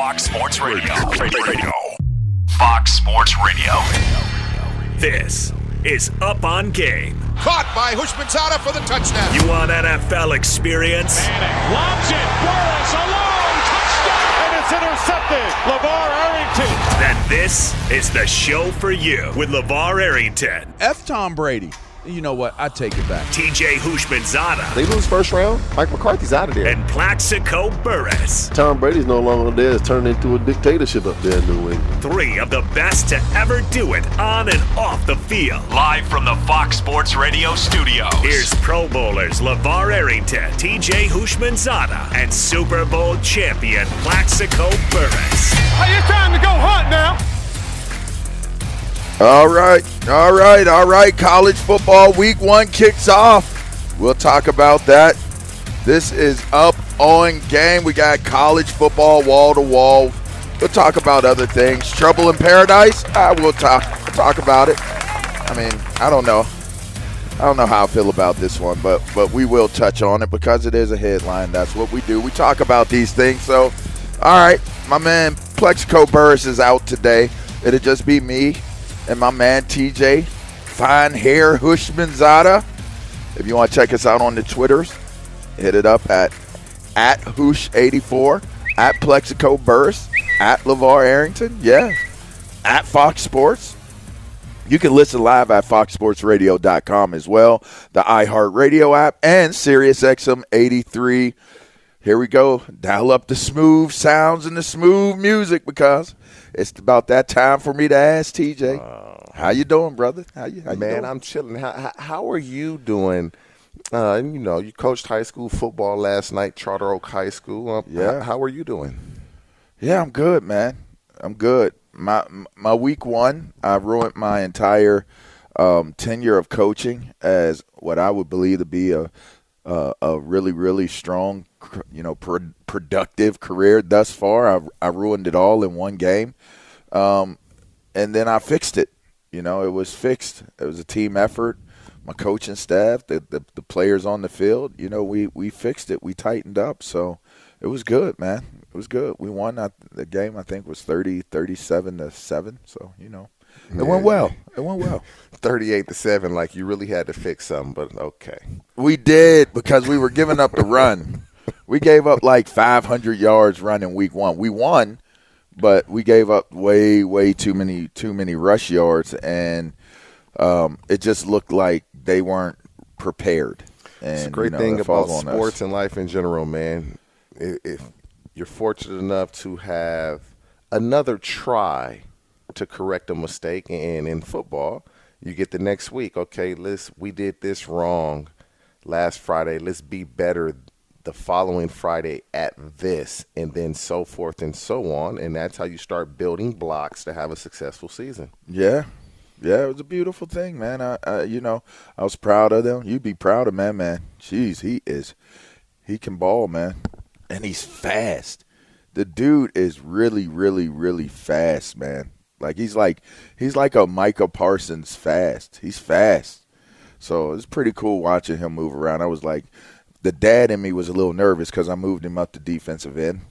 Fox Sports Radio. Radio. Fox Sports Radio. This is Up on Game. Caught by Houshmandzadeh for the touchdown. You want NFL experience? Manning lobs it. Burress alone. Touchdown. And it's intercepted. LeVar Arrington. Then this is the show for you with LeVar Arrington. F. Tom Brady. You know what? I take it back. TJ Houshmandzadeh. They lose first round. Mike McCarthy's out of there. And Plaxico Burress. Tom Brady's no longer there. It's turned into a dictatorship up there in New England. Three of the best to ever do it on and off the field. Live from the Fox Sports Radio studios. Here's Pro Bowlers LeVar Arrington, TJ Houshmandzadeh, and Super Bowl champion Plaxico Burress. Hey, it's time to go hunt now. All right, all right, all right. College football week one kicks off. We'll talk about that. This is up on game. We got college football wall to wall. We'll talk about other things. Trouble in paradise. I will talk talk about it. I mean, I don't know. I don't know how I feel about this one, but but we will touch on it because it is a headline. That's what we do. We talk about these things. So, all right, my man Plaxico Burress is out today. It'll just be me and my man TJ Fine Hair Houshmandzadeh. If you want to check us out on the Twitters, hit it up at at Hoosh84, at Plaxico Burress, at LeVar Arrington, yeah, at Fox Sports. You can listen live at foxsportsradio.com as well, the iHeartRadio app, and SiriusXM 83. Here we go. Dial up the smooth sounds and the smooth music because it's about that time for me to ask TJ. Uh, how you doing, brother? How you, how you man, doing? I'm chilling. How, how, are you doing? Uh, you know, you coached high school football last night, Charter Oak High School. Uh, yeah. How, how are you doing? Yeah, I'm good, man. I'm good. My my week one, I ruined my entire um, tenure of coaching as what I would believe to be a uh, a really really strong, you know, pro- productive career thus far. I I ruined it all in one game, um, and then I fixed it. You know, it was fixed. It was a team effort. My coaching staff, the, the the players on the field. You know, we we fixed it. We tightened up. So it was good, man. It was good. We won the game. I think was 30, 37 to seven. So you know, it went well. It went well. 38 to 7 like you really had to fix something but okay. We did because we were giving up the run. We gave up like 500 yards running week 1 we won but we gave up way way too many too many rush yards and um, it just looked like they weren't prepared. And, it's a great you know, thing about sports and life in general man. If you're fortunate enough to have another try to correct a mistake and in football you get the next week okay let's we did this wrong last friday let's be better the following friday at this and then so forth and so on and that's how you start building blocks to have a successful season. Yeah. Yeah it was a beautiful thing man. I, I you know i was proud of them. You'd be proud of man man. Jeez he is he can ball man. And he's fast. The dude is really really really fast man like he's like he's like a Micah Parsons fast. He's fast. So it's pretty cool watching him move around. I was like, the dad in me was a little nervous because I moved him up to defensive end,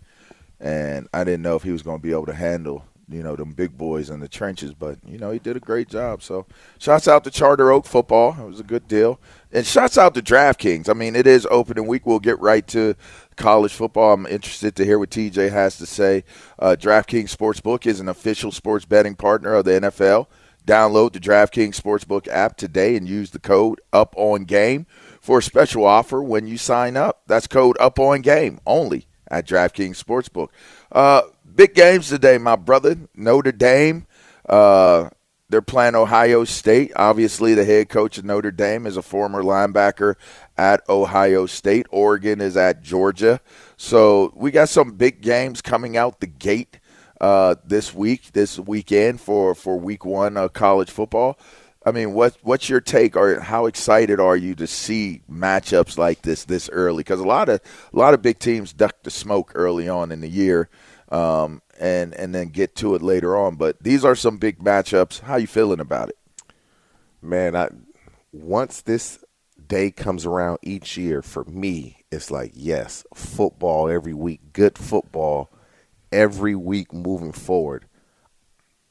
and I didn't know if he was going to be able to handle you know them big boys in the trenches. But you know he did a great job. So shouts out to Charter Oak football. It was a good deal, and shouts out to DraftKings. I mean it is opening week. We'll get right to college football. I'm interested to hear what TJ has to say. Uh, DraftKings Sportsbook is an official sports betting partner of the NFL. Download the DraftKings Sportsbook app today and use the code Up On Game for a special offer when you sign up. That's code Up On Game only at DraftKings Sportsbook. Uh, big games today, my brother. Notre Dame. Uh, they're playing Ohio State. Obviously, the head coach of Notre Dame is a former linebacker at Ohio State. Oregon is at Georgia. So we got some big games coming out the gate uh, this week, this weekend for, for week one of college football. I mean, what what's your take, or how excited are you to see matchups like this this early? Because a lot of a lot of big teams duck the smoke early on in the year, um, and and then get to it later on. But these are some big matchups. How you feeling about it? Man, I once this day comes around each year, for me, it's like, yes, football every week, good football every week moving forward.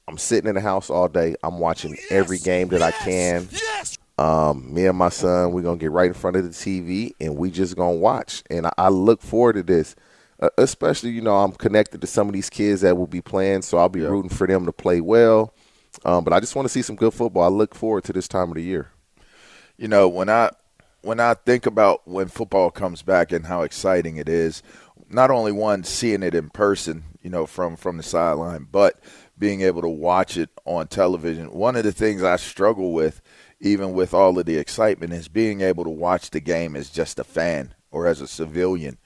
I'm sitting in the house all day. I'm watching yes, every game that yes, I can. Yes. Um, me and my son, we're gonna get right in front of the TV and we just gonna watch. And I, I look forward to this, especially you know I'm connected to some of these kids that will be playing, so I'll be yeah. rooting for them to play well. Um, but I just want to see some good football. I look forward to this time of the year. You know, when I when I think about when football comes back and how exciting it is, not only one seeing it in person, you know, from from the sideline, but being able to watch it on television. One of the things I struggle with, even with all of the excitement, is being able to watch the game as just a fan or as a civilian.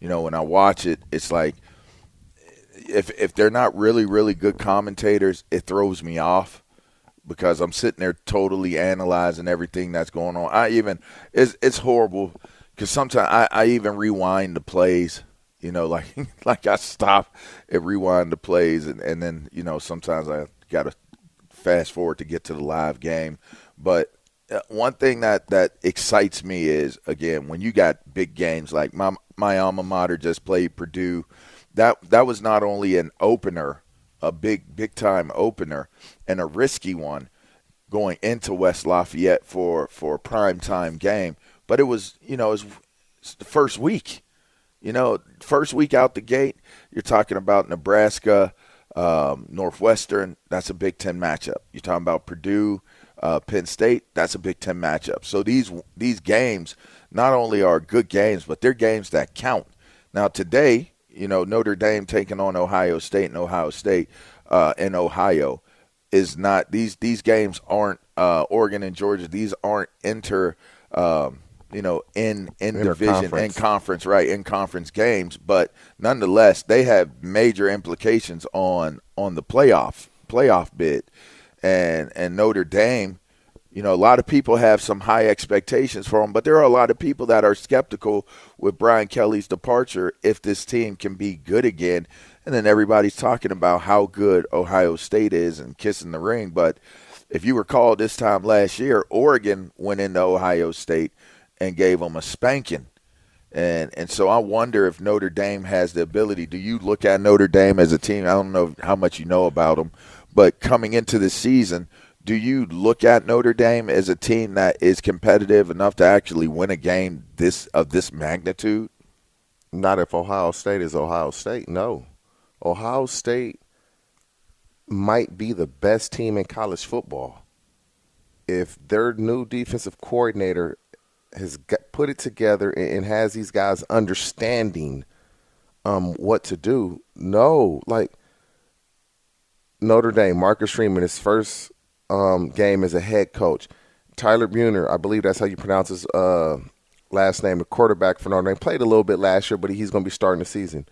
You know, when I watch it, it's like if if they're not really really good commentators, it throws me off because I'm sitting there totally analyzing everything that's going on. I even it's it's horrible because sometimes I, I even rewind the plays. You know, like like I stop and rewind the plays, and, and then you know sometimes I got to fast forward to get to the live game. But uh, one thing that that excites me is again when you got big games like my my alma mater just played Purdue. That that was not only an opener a big big time opener and a risky one going into West Lafayette for for a prime time game. But it was you know it was the first week. You know, first week out the gate, you're talking about Nebraska, um, Northwestern. That's a Big Ten matchup. You're talking about Purdue, uh, Penn State. That's a Big Ten matchup. So these these games not only are good games, but they're games that count. Now today, you know, Notre Dame taking on Ohio State and Ohio State uh, in Ohio is not these these games aren't uh, Oregon and Georgia. These aren't inter. Um, you know, in in division in conference, right? In conference games, but nonetheless, they have major implications on on the playoff playoff bid, and and Notre Dame you know, a lot of people have some high expectations for him, but there are a lot of people that are skeptical with Brian Kelly's departure if this team can be good again. And then everybody's talking about how good Ohio State is and kissing the ring. But if you recall this time last year, Oregon went into Ohio State and gave them a spanking. And and so I wonder if Notre Dame has the ability. Do you look at Notre Dame as a team? I don't know how much you know about them, but coming into the season, do you look at Notre Dame as a team that is competitive enough to actually win a game this of this magnitude? Not if Ohio State is Ohio State. No. Ohio State might be the best team in college football. If their new defensive coordinator has got, put it together and has these guys understanding um, what to do, no, like Notre Dame, Marcus Freeman, his first um, game as a head coach. Tyler Buchner, I believe that's how you pronounce his uh, last name, a quarterback for Notre Dame. Played a little bit last year, but he's going to be starting the season.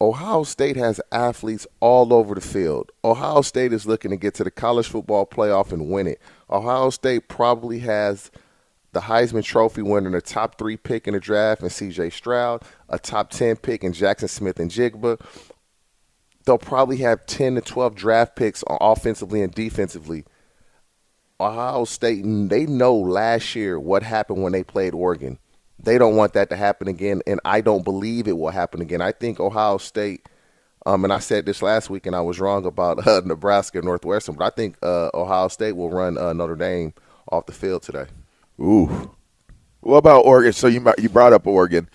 Ohio State has athletes all over the field. Ohio State is looking to get to the college football playoff and win it. Ohio State probably has the Heisman Trophy winner, the top three pick in the draft, and C.J. Stroud, a top ten pick in Jackson Smith-Njigba they'll probably have 10 to 12 draft picks offensively and defensively. Ohio State, they know last year what happened when they played Oregon. They don't want that to happen again, and I don't believe it will happen again. I think Ohio State, um, and I said this last week, and I was wrong about uh, Nebraska Northwestern, but I think uh, Ohio State will run uh, Notre Dame off the field today. Ooh. What about Oregon? So you you brought up Oregon.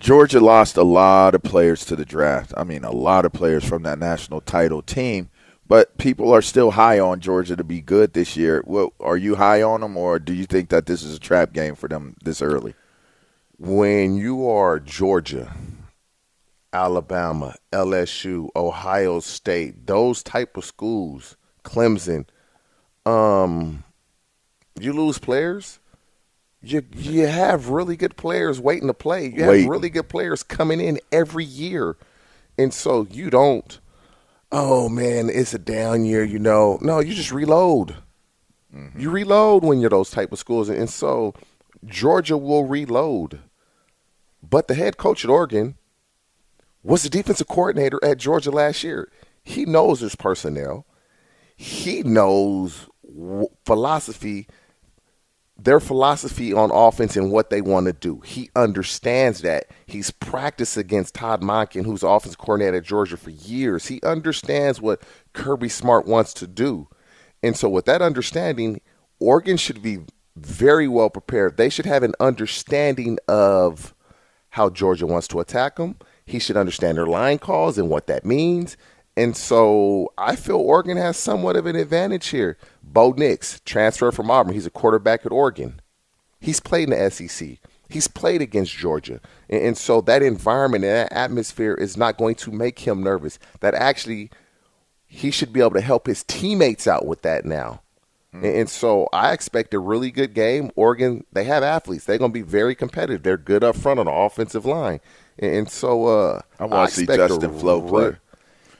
Georgia lost a lot of players to the draft. I mean, a lot of players from that national title team. But people are still high on Georgia to be good this year. Well, are you high on them, or do you think that this is a trap game for them this early? When you are Georgia, Alabama, LSU, Ohio State, those type of schools, Clemson, um, you lose players you you have really good players waiting to play. You have really good players coming in every year, and so you don't. Oh man, it's a down year. You know, no, you just reload. Mm-hmm. You reload when you're those type of schools, and so Georgia will reload. But the head coach at Oregon was the defensive coordinator at Georgia last year. He knows his personnel. He knows philosophy their philosophy on offense and what they want to do. He understands that. He's practiced against Todd Monken, who's offense coordinator at Georgia for years. He understands what Kirby Smart wants to do. And so, with that understanding, Oregon should be very well prepared. They should have an understanding of how Georgia wants to attack them. He should understand their line calls and what that means. And so I feel Oregon has somewhat of an advantage here. Bo Nix, transfer from Auburn. He's a quarterback at Oregon. He's played in the SEC. He's played against Georgia. And, and so that environment and that atmosphere is not going to make him nervous. That actually, he should be able to help his teammates out with that now. Mm-hmm. And, and so I expect a really good game. Oregon, they have athletes. They're going to be very competitive. They're good up front on the offensive line. And, and so uh, I want to see Justin Flowe play.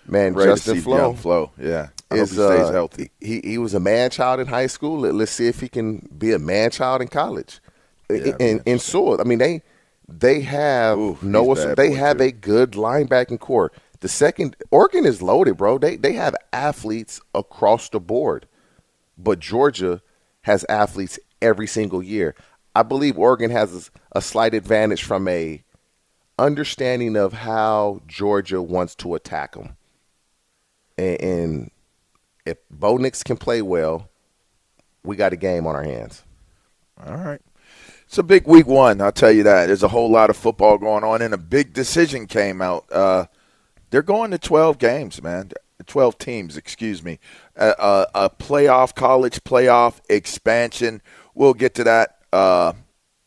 Man, Ready Justin Flowe. Flowe, yeah. Is, he stays uh, healthy. He he was a man child in high school. Let, us see if he can be a man child in college. Yeah, and and so I mean they they have Ooh, Noah. They have too. a good linebacking core. The second Oregon is loaded, bro. They they have athletes across the board, but Georgia has athletes every single year. I believe Oregon has a slight advantage from a understanding of how Georgia wants to attack them and, and if Bo Nix can play well, we got a game on our hands. All right. It's a big week one, I'll tell you that. There's a whole lot of football going on, and a big decision came out. Uh, they're going to 12 games, man. 12 teams, excuse me. Uh, a playoff, college playoff expansion. We'll get to that.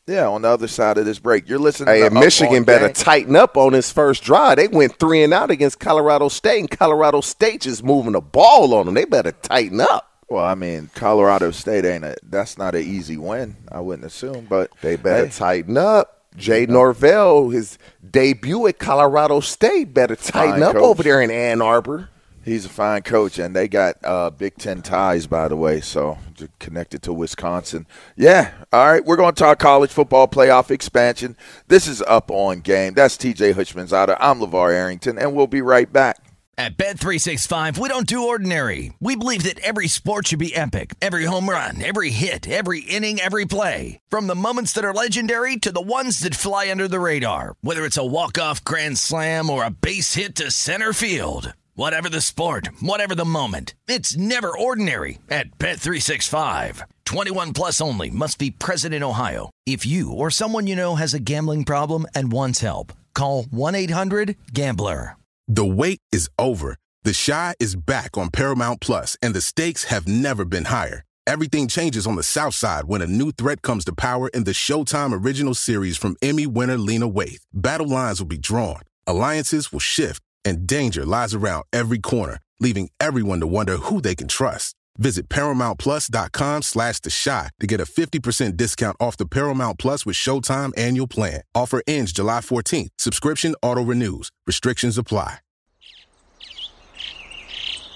Yeah, on the other side of this break. You're listening hey, Michigan better game. tighten up on this first drive. They went three and out against Colorado State, and Colorado State just moving the ball on them. They better tighten up. Well, I mean, Colorado State ain't a that's not an easy win, I wouldn't assume, but they better hey. tighten up. Jay Norvell, his debut at Colorado State, better tighten Fine up coach. over there in Ann Arbor. He's a fine coach, and they got uh, Big Ten ties, by the way, so connected to Wisconsin. Yeah, all right, we're going to talk college football playoff expansion. This is Up On Game. That's TJ Houshmandzadeh. I'm LeVar Arrington, and we'll be right back. At Bet365, we don't do ordinary. We believe that every sport should be epic. Every home run, every hit, every inning, every play. From the moments that are legendary to the ones that fly under the radar. Whether it's a walk-off grand slam or a base hit to center field. Whatever the sport, whatever the moment. It's never ordinary at Bet365. 21 plus only must be present in Ohio. If you or someone you know has a gambling problem and wants help, call 1-800-GAMBLER. The wait is over. The Chi is back on Paramount Plus, and the stakes have never been higher. Everything changes on the South Side when a new threat comes to power in the Showtime original series from Emmy winner Lena Waithe. Battle lines will be drawn, alliances will shift, and danger lies around every corner, leaving everyone to wonder who they can trust. Visit ParamountPlus.com slash The Chi to get a 50% discount off the Paramount Plus with Showtime annual plan. Offer ends July 14th. Subscription auto-renews. Restrictions apply.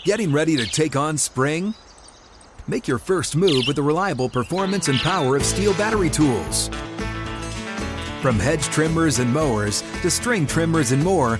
Getting ready to take on spring? Make your first move with the reliable performance and power of STIHL battery tools. From hedge trimmers and mowers to string trimmers and more,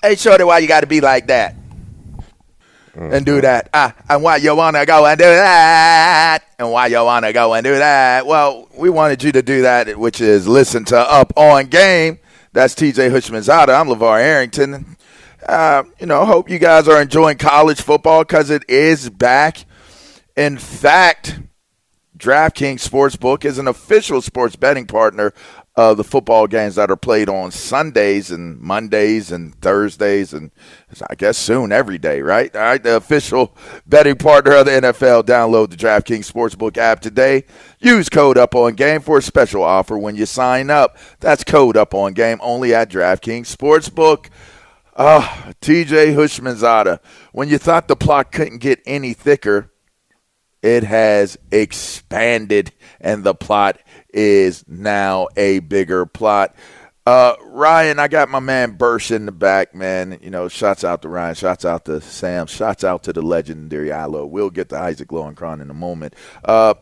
Hey, Shorty, why you got to be like that? And do that. Ah, and why you want to go and do that? And why you want to go and do that? Well, we wanted you to do that, which is listen to Up On Game. That's TJ Houshmandzadeh. I'm LeVar Arrington. Uh, you know, hope you guys are enjoying college football because it is back. In fact, DraftKings Sportsbook is an official sports betting partner of the football games that are played on Sundays and Mondays and Thursdays and I guess soon every day, right? All right, the official betting partner of the NFL. Download the DraftKings Sportsbook app today. Use code Up On Game for a special offer when you sign up. That's code Up On Game only at DraftKings Sportsbook. Ah, oh, TJ Houshmandzadeh. When you thought the plot couldn't get any thicker, it has expanded, and the plot is now a bigger plot. Uh, Ryan, I got my man Bursch in the back, man. You know, shots out to Ryan, shots out to Sam, shots out to the legendary Ilo. We'll get to Isaac Lowenkron in a moment. Uh,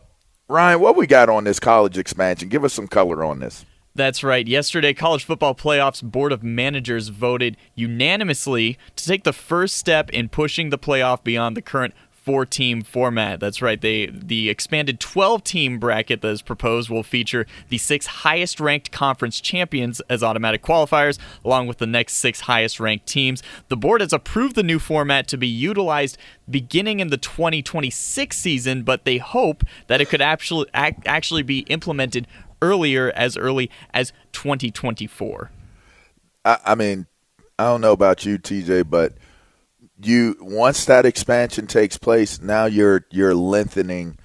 Ryan, what we got on this college expansion? Give us some color on this. That's right. Yesterday, College Football Playoffs Board of Managers voted unanimously to take the first step in pushing the playoff beyond the current four team format. That's right. They the expanded 12 team bracket that is proposed will feature the six highest ranked conference champions as automatic qualifiers along with the next six highest ranked teams. The board has approved the new format to be utilized beginning in the 2026 season, but they hope that it could actually actually be implemented earlier as early as 2024. I, I mean, I don't know about you TJ, but you once that expansion takes place, now you're you're lengthening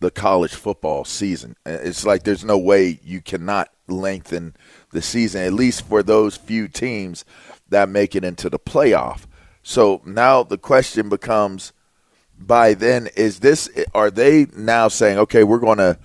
the college football season. Uh, it's like there's no way you cannot lengthen the season, at least for those few teams that make it into the playoff. So now the question becomes by then is this are they now saying okay we're going to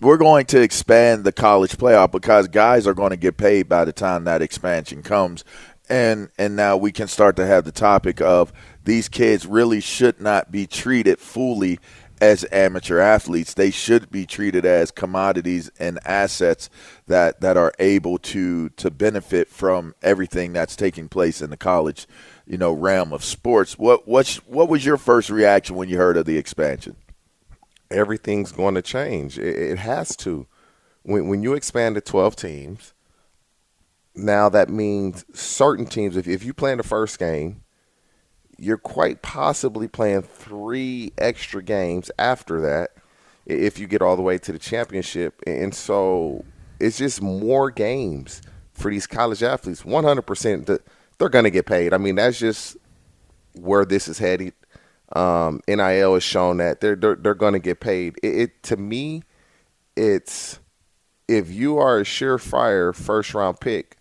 we're going to expand the college playoff because guys are going to get paid by the time that expansion comes and and now we can start to have the topic of these kids really should not be treated fully as amateur athletes. They should be treated as commodities and assets that, that are able to to benefit from everything that's taking place in the college you know, realm of sports. What what's what was your first reaction when you heard of the expansion? Everything's going to change. It, it has to. When when you expand to 12 teams, now that means certain teams. If if you play in the first game, you're quite possibly playing three extra games after that if you get all the way to the championship. And so it's just more games for these college athletes. 100% that they're going to get paid. I mean, that's just where this is headed. Um, NIL has shown that they're they're, they're going to get paid. It, it, to me, it's if you are a surefire first round pick,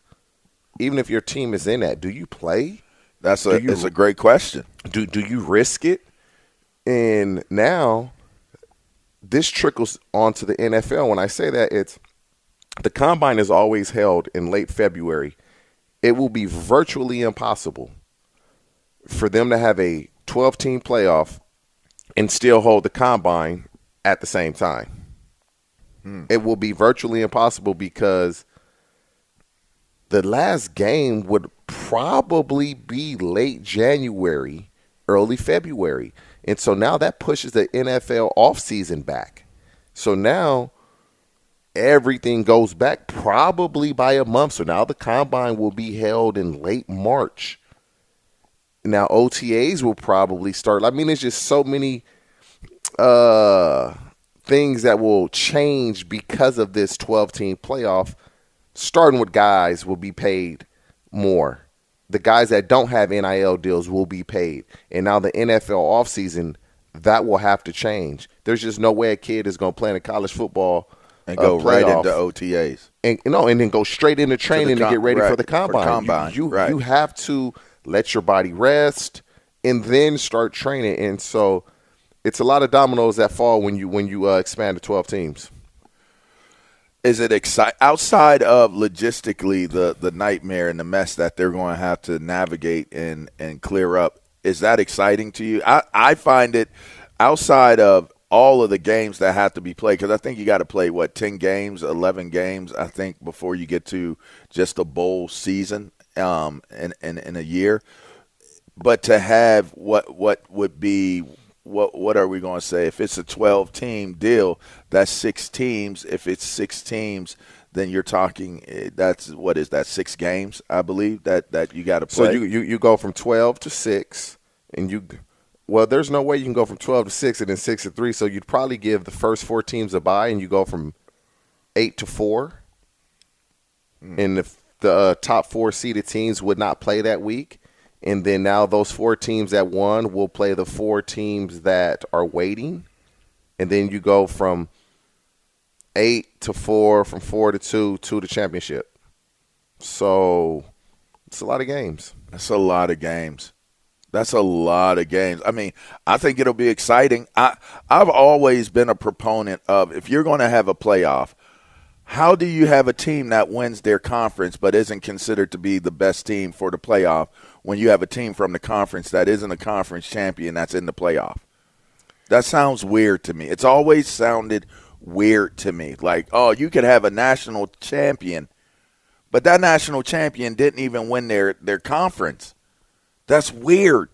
even if your team is in that, do you play? That's a you, it's a great question. Do do you risk it? And now this trickles onto the NFL. When I say that, it's the combine is always held in late February. It will be virtually impossible for them to have a 12 team playoff and still hold the combine at the same time. Hmm. It will be virtually impossible because the last game would probably be late January, early February. And so now that pushes the NFL offseason back. So now everything goes back probably by a month. So now the combine will be held in late March. Now OTAs will probably start. I mean, there's just so many uh, things that will change because of this 12 team playoff. Starting with guys will be paid more. The guys that don't have NIL deals will be paid. And now the NFL offseason, that will have to change. There's just no way a kid is going to play in college football and go uh, right into OTAs. And you know, and then go straight into training com- and get ready right, for the combine. For combine. You you, right. you have to let your body rest and then start training. And so it's a lot of dominoes that fall when you when you uh, expand to 12 teams is it exciting outside of logistically the the nightmare and the mess that they're going to have to navigate and and clear up? Is that exciting to you? I I find it outside of all of the games that have to be played because I think you got to play what ten games, eleven games, I think, before you get to just a bowl season um, in, in in a year. But to have what what would be what what are we going to say? If it's a 12 team deal, that's six teams. If it's six teams, then you're talking eh, that's what is that six games? I believe that that you got to play. So you, you you go from 12 to six, and you well, there's no way you can go from 12 to six and then six to three. So you'd probably give the first four teams a bye, and you go from eight to four. Mm. And if the uh, top four seeded teams would not play that week, and then now those four teams that won will play the four teams that are waiting, and then you go from eight to four, from four to two to the championship. So it's a lot of games. That's a lot of games. That's a lot of games. I mean, I think it'll be exciting. I I've always been a proponent of if you're going to have a playoff, how do you have a team that wins their conference but isn't considered to be the best team for the playoff when you have a team from the conference that isn't a conference champion that's in the playoff? That sounds weird to me. It's always sounded weird to me. Like, oh, you could have a national champion, but that national champion didn't even win their, their conference. That's weird.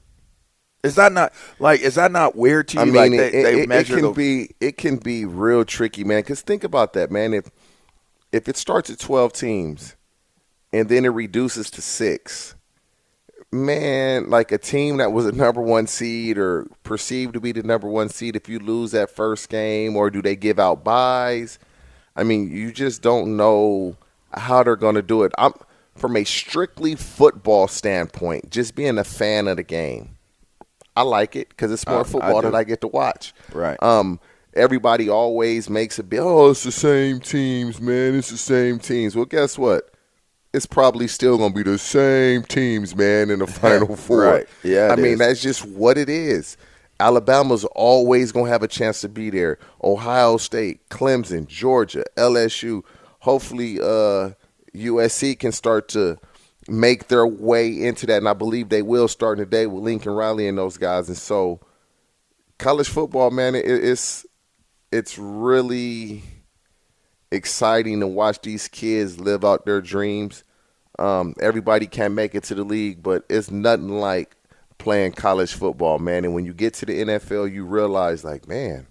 Is that not like? Is that not weird to you? I mean, like they, it, it, it, can be it can be real tricky, man. Because think about that, man. If if it starts at 12 teams and then it reduces to six, man, like a team that was a number one seed or perceived to be the number one seed, if you lose that first game, or do they give out buys? I mean, you just don't know how they're going to do it. I'm from a strictly football standpoint, just being a fan of the game. I like it because it's more football I that I get to watch. Right. Um, everybody always makes a big, oh, it's the same teams, man. It's the same teams. Well, guess what? It's probably still going to be the same teams, man, in the final four. right. Yeah. I mean, that's just what it is. Alabama's always going to have a chance to be there. Ohio State, Clemson, Georgia, LSU. Hopefully, uh, USC can start to make their way into that, and I believe they will starting today with Lincoln Riley and those guys. And so, college football, man, it, it's it's really exciting to watch these kids live out their dreams. Um, everybody can make it to the league, but it's nothing like playing college football, man. And when you get to the NFL, you realize, like, man,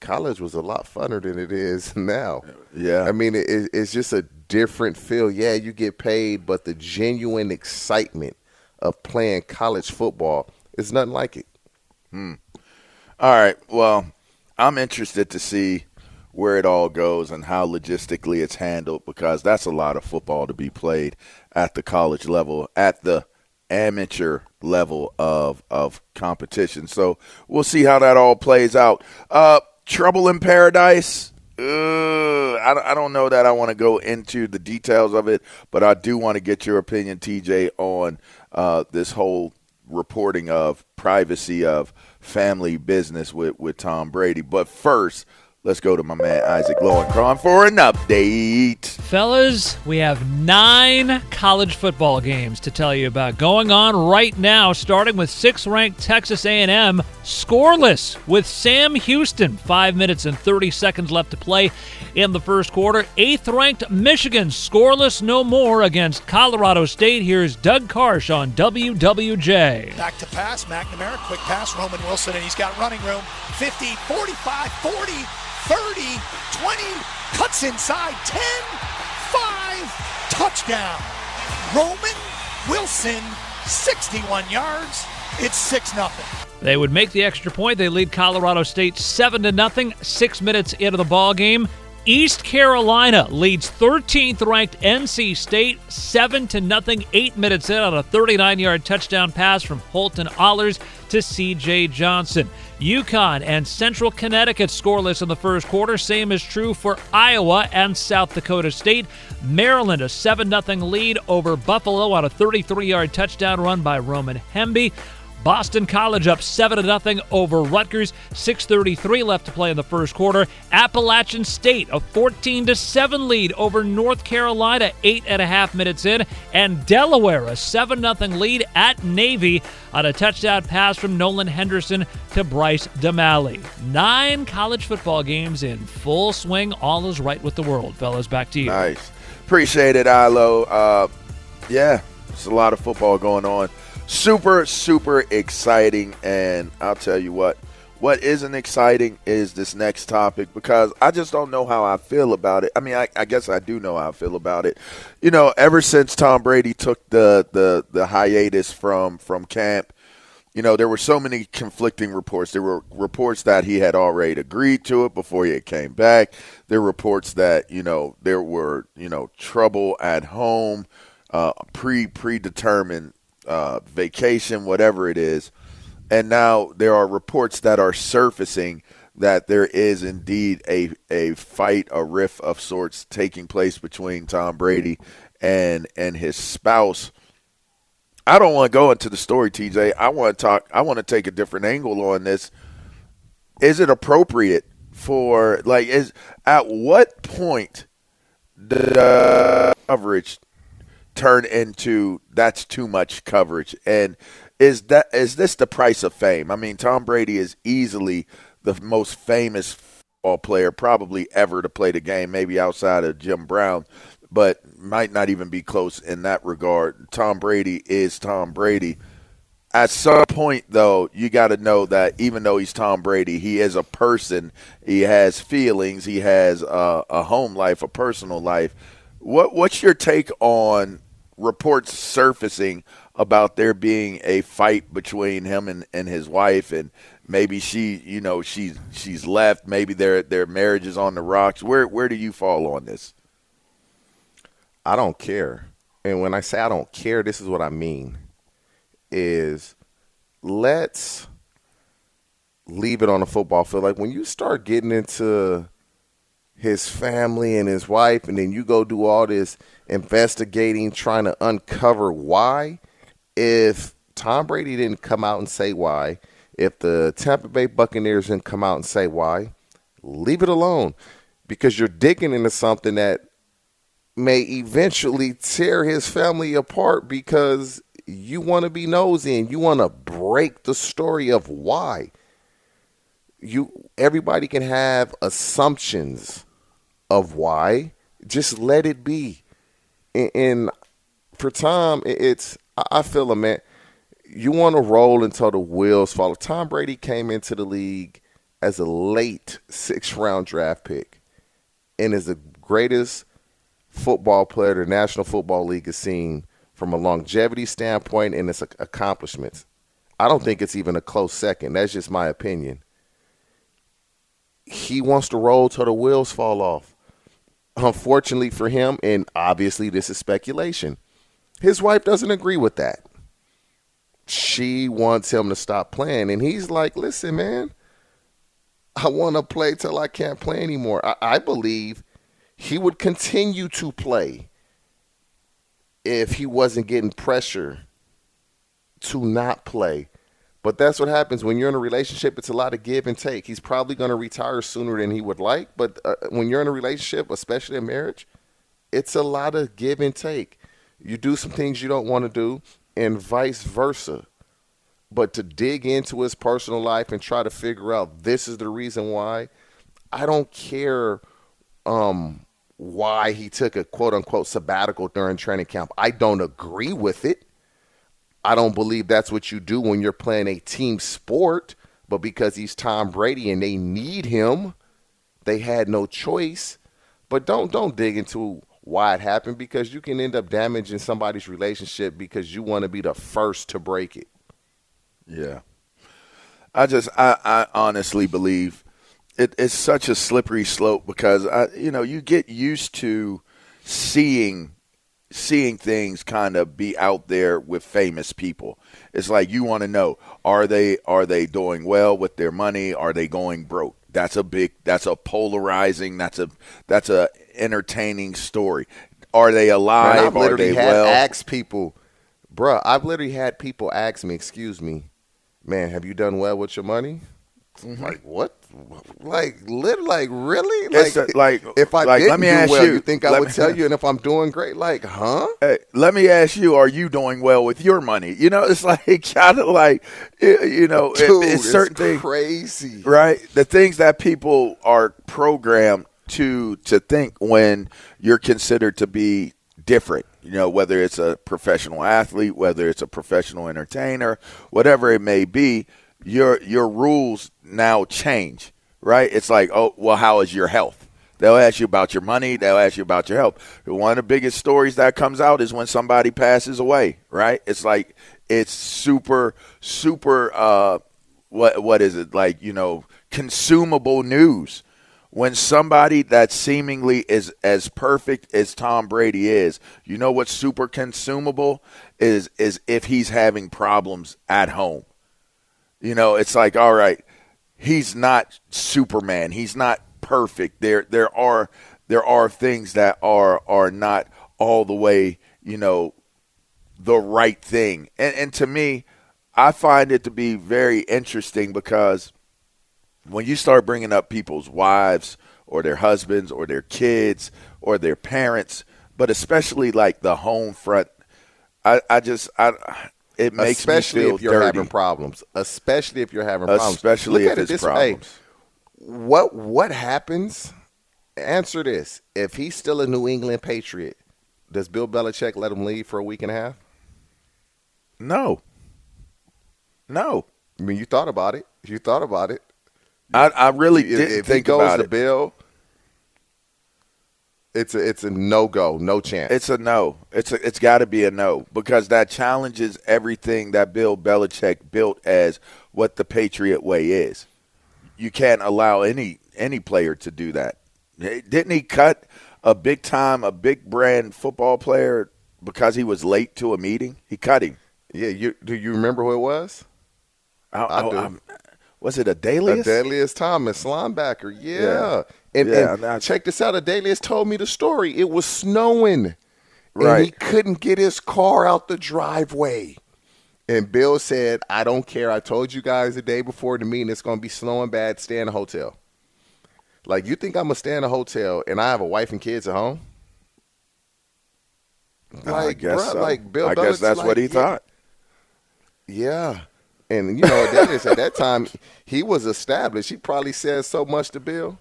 college was a lot funner than it is now. Yeah. I mean, it, it's just a different feel. Yeah, you get paid, but the genuine excitement of playing college football is nothing like it. Hmm. All right. Well, I'm interested to see where it all goes and how logistically it's handled because that's a lot of football to be played at the college level, at the amateur level of of competition. So we'll see how that all plays out. Uh, Trouble in Paradise. Uh, I, I don't know that I want to go into the details of it, but I do want to get your opinion, TJ, on uh, this whole reporting of privacy of family business with, with Tom Brady. But first, Let's go to my man Isaac Lowenkron for an update. Fellas, we have nine college football games to tell you about going on right now, starting with sixth-ranked Texas A&M scoreless with Sam Houston. Five minutes and 30 seconds left to play in the first quarter. Eighth-ranked Michigan scoreless no more against Colorado State. Here's Doug Karsch on WWJ. Back to pass, McNamara, quick pass, Roman Wilson, and he's got running room. 50, 45, 40. 30, 20, cuts inside, 10, 5, touchdown. Roman Wilson, 61 yards. It's 6 0. They would make the extra point. They lead Colorado State 7 to nothing. 6 minutes into the ball game. East Carolina leads 13th ranked NC State 7 to nothing 8 minutes in on a 39-yard touchdown pass from Holton Ahlers to CJ Johnson. UConn and Central Connecticut scoreless in the first quarter. Same is true for Iowa and South Dakota State. Maryland a 7 0 lead over Buffalo on a 33 yard touchdown run by Roman Hemby. Boston College up 7 0 over Rutgers. 6.33 left to play in the first quarter. Appalachian State a 14 7 lead over North Carolina, 8.5 minutes in. And Delaware a 7 0 lead at Navy on a touchdown pass from Nolan Henderson to Bryce DeMalley. Nine college football games in full swing. All is right with the world. Fellas, back to you. Nice. Appreciate it, Ilo. Uh, yeah, it's a lot of football going on super, super exciting. And I'll tell you what, what isn't exciting is this next topic because I just don't know how I feel about it. I mean, I, I, guess I do know how I feel about it. You know, ever since Tom Brady took the the, the hiatus from from camp, you know, there were so many conflicting reports. There were reports that he had already agreed to it before he came back. There were reports that you know there were you know trouble at home, uh, pre predetermined uh, vacation, whatever it is. And now there are reports that are surfacing that there is indeed a a fight, a riff of sorts taking place between Tom Brady and and his spouse. I don't want to go into the story, TJ. I want to talk. I want to take a different angle on this. Is it appropriate for like is at what point the coverage turn into that's too much coverage. And is that is this the price of fame? I mean tom brady is easily the most famous football player probably ever to play the game maybe outside of jim brown but might not even be close in that regard. Tom brady is tom brady. At some point though you got to know that even though he's tom brady he is a person. He has feelings. He has a, a home life a personal life. What what's your take on reports surfacing about there being a fight between him and, and his wife and maybe she you know she's she's left. Maybe their their marriage is on the rocks. Where where do you fall on this? I don't care. And when i say i don't care this is what i mean is let's leave it on the football field. Like when you start getting into his family and his wife and then you go do all this investigating, trying to uncover why. If Tom Brady didn't come out and say why, if the Tampa Bay Buccaneers didn't come out and say why, leave it alone because you're digging into something that may eventually tear his family apart because you want to be nosy and you want to break the story of why. You everybody can have assumptions of why. Just let it be and for Tom, it's I feel a man. You want to roll until the wheels fall. Off. Tom Brady came into the league as a late sixth round draft pick, and is the greatest football player the National Football League has seen from a longevity standpoint and its accomplishments. I don't think it's even a close second. That's just my opinion. He wants to roll till the wheels fall off. Unfortunately for him, and obviously this is speculation, his wife doesn't agree with that. She wants him to stop playing. And he's like, listen, man, I want to play till I can't play anymore. I, I believe he would continue to play if he wasn't getting pressure to not play. But that's what happens when you're in a relationship. It's a lot of give and take. He's probably going to retire sooner than he would like. But uh, when you're in a relationship, especially in marriage, it's a lot of give and take. You do some things you don't want to do, and vice versa. But to dig into his personal life and try to figure out this is the reason why, I don't care um, why he took a quote unquote sabbatical during training camp. I don't agree with it. I don't believe that's what you do when you're playing a team sport, but because he's Tom Brady and they need him, they had no choice. But don't don't dig into why it happened because you can end up damaging somebody's relationship because you want to be the first to break it. Yeah. I just I, I honestly believe it, it's such a slippery slope because I you know, you get used to seeing seeing things kind of be out there with famous people. It's like you want to know are they are they doing well with their money? Are they going broke? That's a big that's a polarizing that's a that's a entertaining story. Are they alive? Man, I've are literally they had well? asked people, bruh, I've literally had people ask me, excuse me, man, have you done well with your money? Mm-hmm. Like what? Like lit? Like really? Like a- like- if I like, didn't let me ask well, you- you think I would me- tell you? And if I'm doing great, like, huh? Hey, let me ask you: Are you doing well with your money? You know, it's like kind of like you know, Dude, it's it's certain things, crazy. right? The things that people are programmed to to think when you're considered to be different. You know, whether it's a professional athlete, whether it's a professional entertainer, whatever it may be, your your rules now change, right? It's like, oh, well, how is your health? They'll ask you about your money. They'll ask you about your health. One of the biggest stories that comes out is when somebody passes away, right? It's like it's super, super. Uh, what what is it like? You know, consumable news. When somebody that seemingly is as perfect as Tom Brady is, you know what's super consumable is is if he's having problems at home. You know, it's like, all right, he's not Superman. He's not perfect. There there are there are things that are are not all the way, you know, the right thing. And and to me, I find it to be very interesting because when you start bringing up people's wives or their husbands or their kids or their parents, but especially like the home front, I, I just I it makes especially if you're dirty. having problems. Especially if you're having problems. Especially Look if it's this problems. what what happens? Answer this: If he's still a New England Patriot, does Bill Belichick let him leave for a week and a half? No. No. I mean, you thought about it. You thought about it. I, I really if, didn't if he goes to. Bill, it's a it's a no go, no chance. It's a no. It's a, it's got to be a no because that challenges everything that Bill Belichick built as what the Patriot way is. You can't allow any any player to do that. Didn't he cut a big time, a big brand football player because he was late to a meeting? He cut him. yeah, you do you remember who it was? I, I I- do. I'm- was it a Dalius? Adalius Thomas, linebacker. Yeah. Yeah. And, Yeah, and that's- check this out. Adalius told me the story. It was snowing. And he couldn't get his car out the driveway. And Bill said, I don't care. I told you guys the day before the meeting it's going to be snowing bad. Stay in a hotel. Like, you think I'm going to stay in a hotel and I have a wife and kids at home? I guess bruh, so. like Bill I guess that's what he yeah. thought. Yeah. And, you know, Adalius at that time, he was established. He probably said so much to Bill.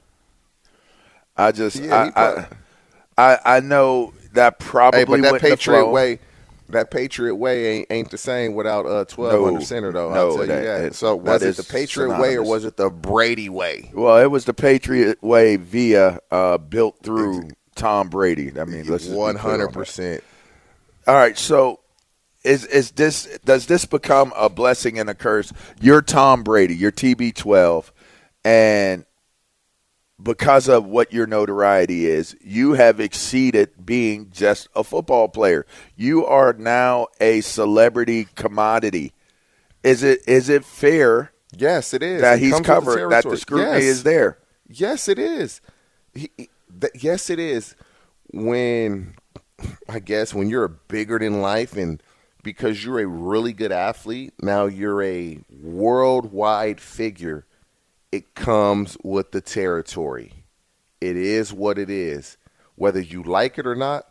I just Yeah, I, I I I know that probably Hey, but that Patriot way, that Patriot way ain't, ain't the same without uh, 12 No. under center, though. No, I'll tell that- you that. it- So that was it is the Patriot way or was it the Brady way? Well, it was the Patriot way via uh, built through Tom Brady. I mean, let's just be clear on that. 100%. All right, so is is this does this become a blessing and a curse? You're Tom Brady, you're TB12, and because of what your notoriety is, you have exceeded being just a football player. You are now a celebrity commodity. Is it is it fair? Yes, it is. That It he's with the covered, that the scrutiny Yes. is there. Yes, it is. He- th- yes, it is. When I guess when you're bigger than life, and because you're a really good athlete, now you're a worldwide figure. It comes with the territory. It is what it is. Whether you like it or not,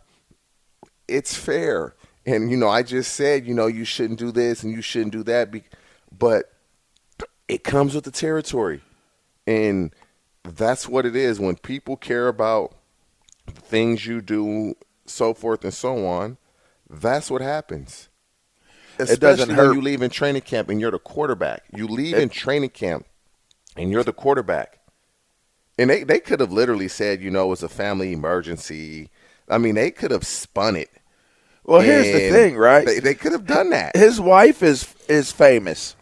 it's fair. And you know, I just said, you know, you shouldn't do this and you shouldn't do that, but it comes with the territory. And that's what it is. When people care about things you do, so forth and so on, that's what happens. It doesn't hurt. you leave in training camp and you're the quarterback. You leave It- in training camp and you're the quarterback. And they, they could have literally said, you know, it was a family emergency. I mean, they could have spun it. Well, here's the thing, right? They, they could have done that. His wife is is famous.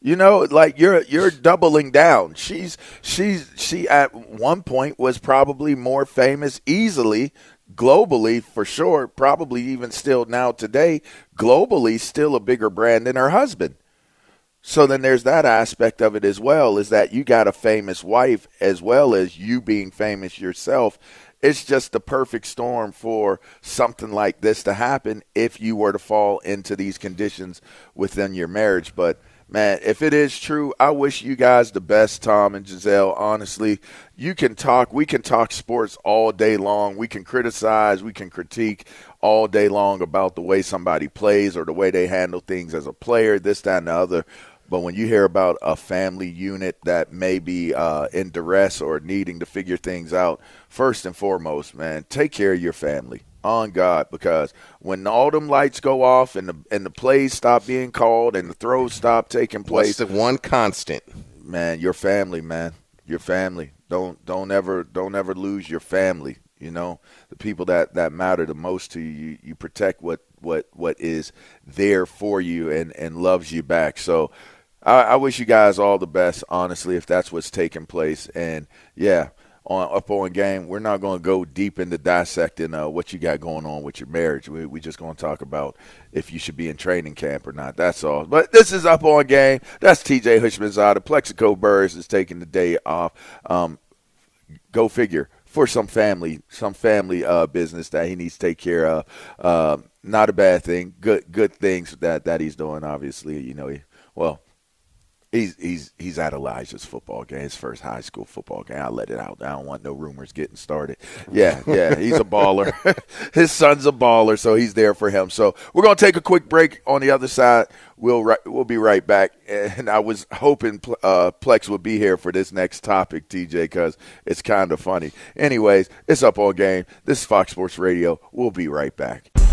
You know, like you're you're doubling down. She's she's she at one point was probably more famous easily globally for sure, probably even still now today, globally still a bigger brand than her husband. So then there's that aspect of it as well is that you got a famous wife as well as you being famous yourself. It's just the perfect storm for something like this to happen if you were to fall into these conditions within your marriage. But man, if it is true, I wish you guys the best, Tom and Gisele. Honestly, you can talk, we can talk sports all day long. We can criticize, we can critique all day long about the way somebody plays or the way they handle things as a player, this, that, and the other. But when you hear about a family unit that may be uh, in duress or needing to figure things out, first and foremost, man, take care of your family on God because when all them lights go off and the and the plays stop being called and the throws stop taking place, What's the one constant? man, your family, man, your family. Don't don't ever don't ever lose your family. You know, the people that that matter the most to you. You, you protect what what what is there for you and and loves you back. So. I, I wish you guys all the best, honestly, if that's what's taking place. And yeah, on up on game, we're not going to go deep into dissecting uh, what you got going on with your marriage. We we just going to talk about if you should be in training camp or not. That's all. But this is up on game. That's T.J. Houshmandzadeh. Plaxico Burress is taking the day off. Um, go figure for some family some family uh, business that he needs to take care of um, not a bad thing good good things that that he's doing obviously you know he, well He's he's he's at Elijah's football game, his first high school football game. I let it out. I don't want no rumors getting started. Yeah, yeah, he's a baller. his son's a baller, so he's there for him. So we're gonna take a quick break. On the other side, we'll ri- we'll be right back. And I was hoping uh, Plex would be here for this next topic, TJ, because it's kind of funny. Anyways, it's up all game. This is Fox Sports Radio. We'll be right back.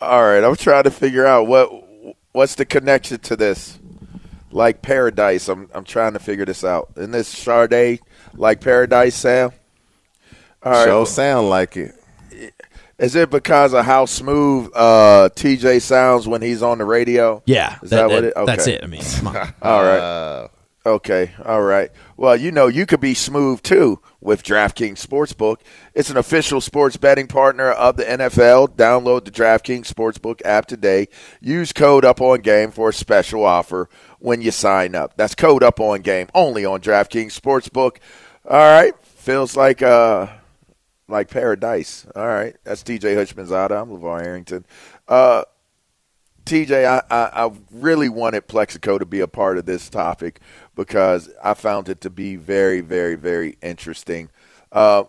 All right, I'm trying to figure out what what's the connection to this. Like paradise, I'm I'm trying to figure this out. In this Sade like paradise, Sam? All right. Show sound like it. Is it because of how smooth uh, TJ sounds when he's on the radio? Yeah, is that, that, that what it? Okay. That's it. I mean, come on. All right. Uh, Okay, all right. Well, you know, you could be smooth too with DraftKings Sportsbook. It's an official sports betting partner of the NFL. Download the DraftKings Sportsbook app today. Use code Up On Game for a special offer when you sign up. That's code Up On Game only on DraftKings Sportsbook. All right, feels like uh like paradise. All right, that's TJ Houshmandzadeh. I'm LaVar Arrington. Uh, TJ, I, I, I really wanted Plexico to be a part of this topic because I found it to be very, very, very interesting. Uh,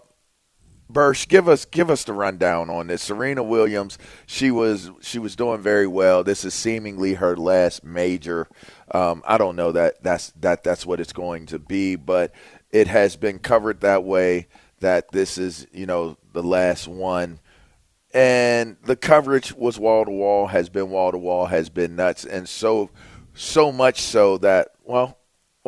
Bursch, give us give us the rundown on this. Serena Williams, she was she was doing very well. This is seemingly her last major. Um, I don't know that that's that that's what it's going to be, but it has been covered that way that this is you know the last one and the coverage was wall to wall, has been wall to wall, has been nuts, and so so much so that well,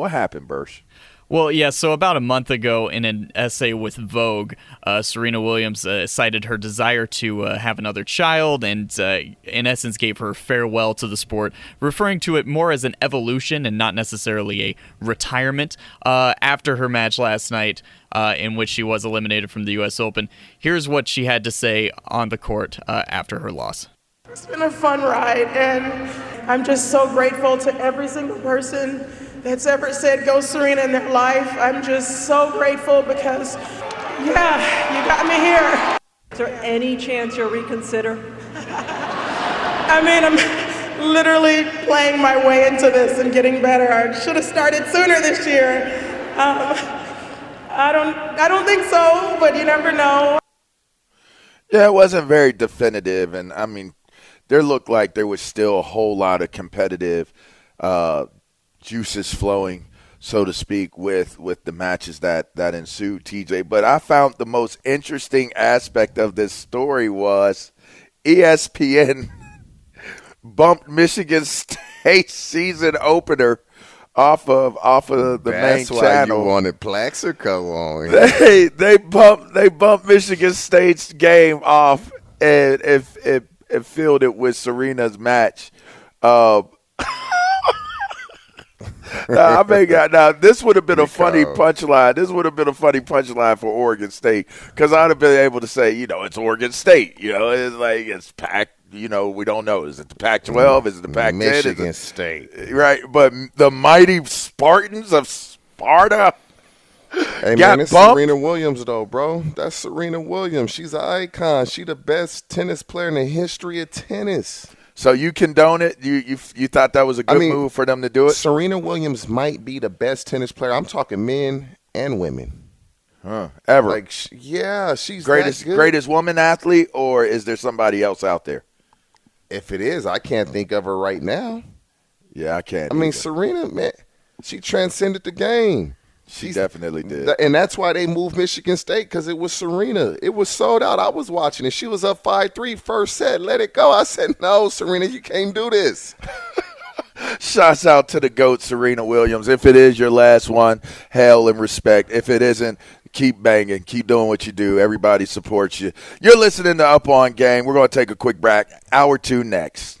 what happened, Bursch? Well, yeah, so about a month ago in an essay with Vogue, uh, Serena Williams uh, cited her desire to uh, have another child and, uh, in essence, gave her farewell to the sport, referring to it more as an evolution and not necessarily a retirement. Uh, after her match last night, uh, in which she was eliminated from the U.S. Open, here's what she had to say on the court after her loss. It's been a fun ride, and I'm just so grateful to every single person that's ever said go Serena in their life. I'm just so grateful because, yeah, you got me here. Is there any chance you'll reconsider? I mean, I'm literally playing my way into this and getting better. I should have started sooner this year. Um, I don't, I don't think so, but you never know. Yeah, it wasn't very definitive, and I mean, there looked like there was still a whole lot of competitive uh, juices flowing, so to speak, with with the matches that that ensued, TJ. But I found the most interesting aspect of this story was ESPN bumped Michigan State season opener off of off of the That's main why channel. you wanted Plaxico on. They they bumped they bumped Michigan State's game off and if it, it filled it with Serena's match. Uh, now, I may got now. This would have been a funny punchline. This would have been a funny punchline for Oregon State because I'd have been able to say, you know, it's Oregon State. You know, it's like it's packed. You know, we don't know. Is it the Pac-12? Is it the Pac-10? Michigan it- State. right? But the mighty Spartans of Sparta. Hey got man, it's bumped. Serena Williams though, bro. That's Serena Williams. She's an icon. She the best tennis player in the history of tennis. So you condone it? You you you thought that was a good I mean, move for them to do it? Serena Williams might be the best tennis player. I'm talking men and women. Huh. Ever? Like, yeah, she's greatest greatest woman athlete, or is there somebody else out there? If it is, I can't think of her right now. Yeah, I can't. I mean, either. Serena, man, she transcended the game. She She's- definitely did. And that's why they moved Michigan State because it was Serena. It was sold out. I was watching it. She was up 5 3 first set. Let it go. I said, no, Serena, you can't do this. Shouts out to the GOAT, Serena Williams. If it is your last one, hell and respect. If it isn't, keep banging. Keep doing what you do. Everybody supports you. You're listening to Up On Game. We're going to take a quick break. Hour two next.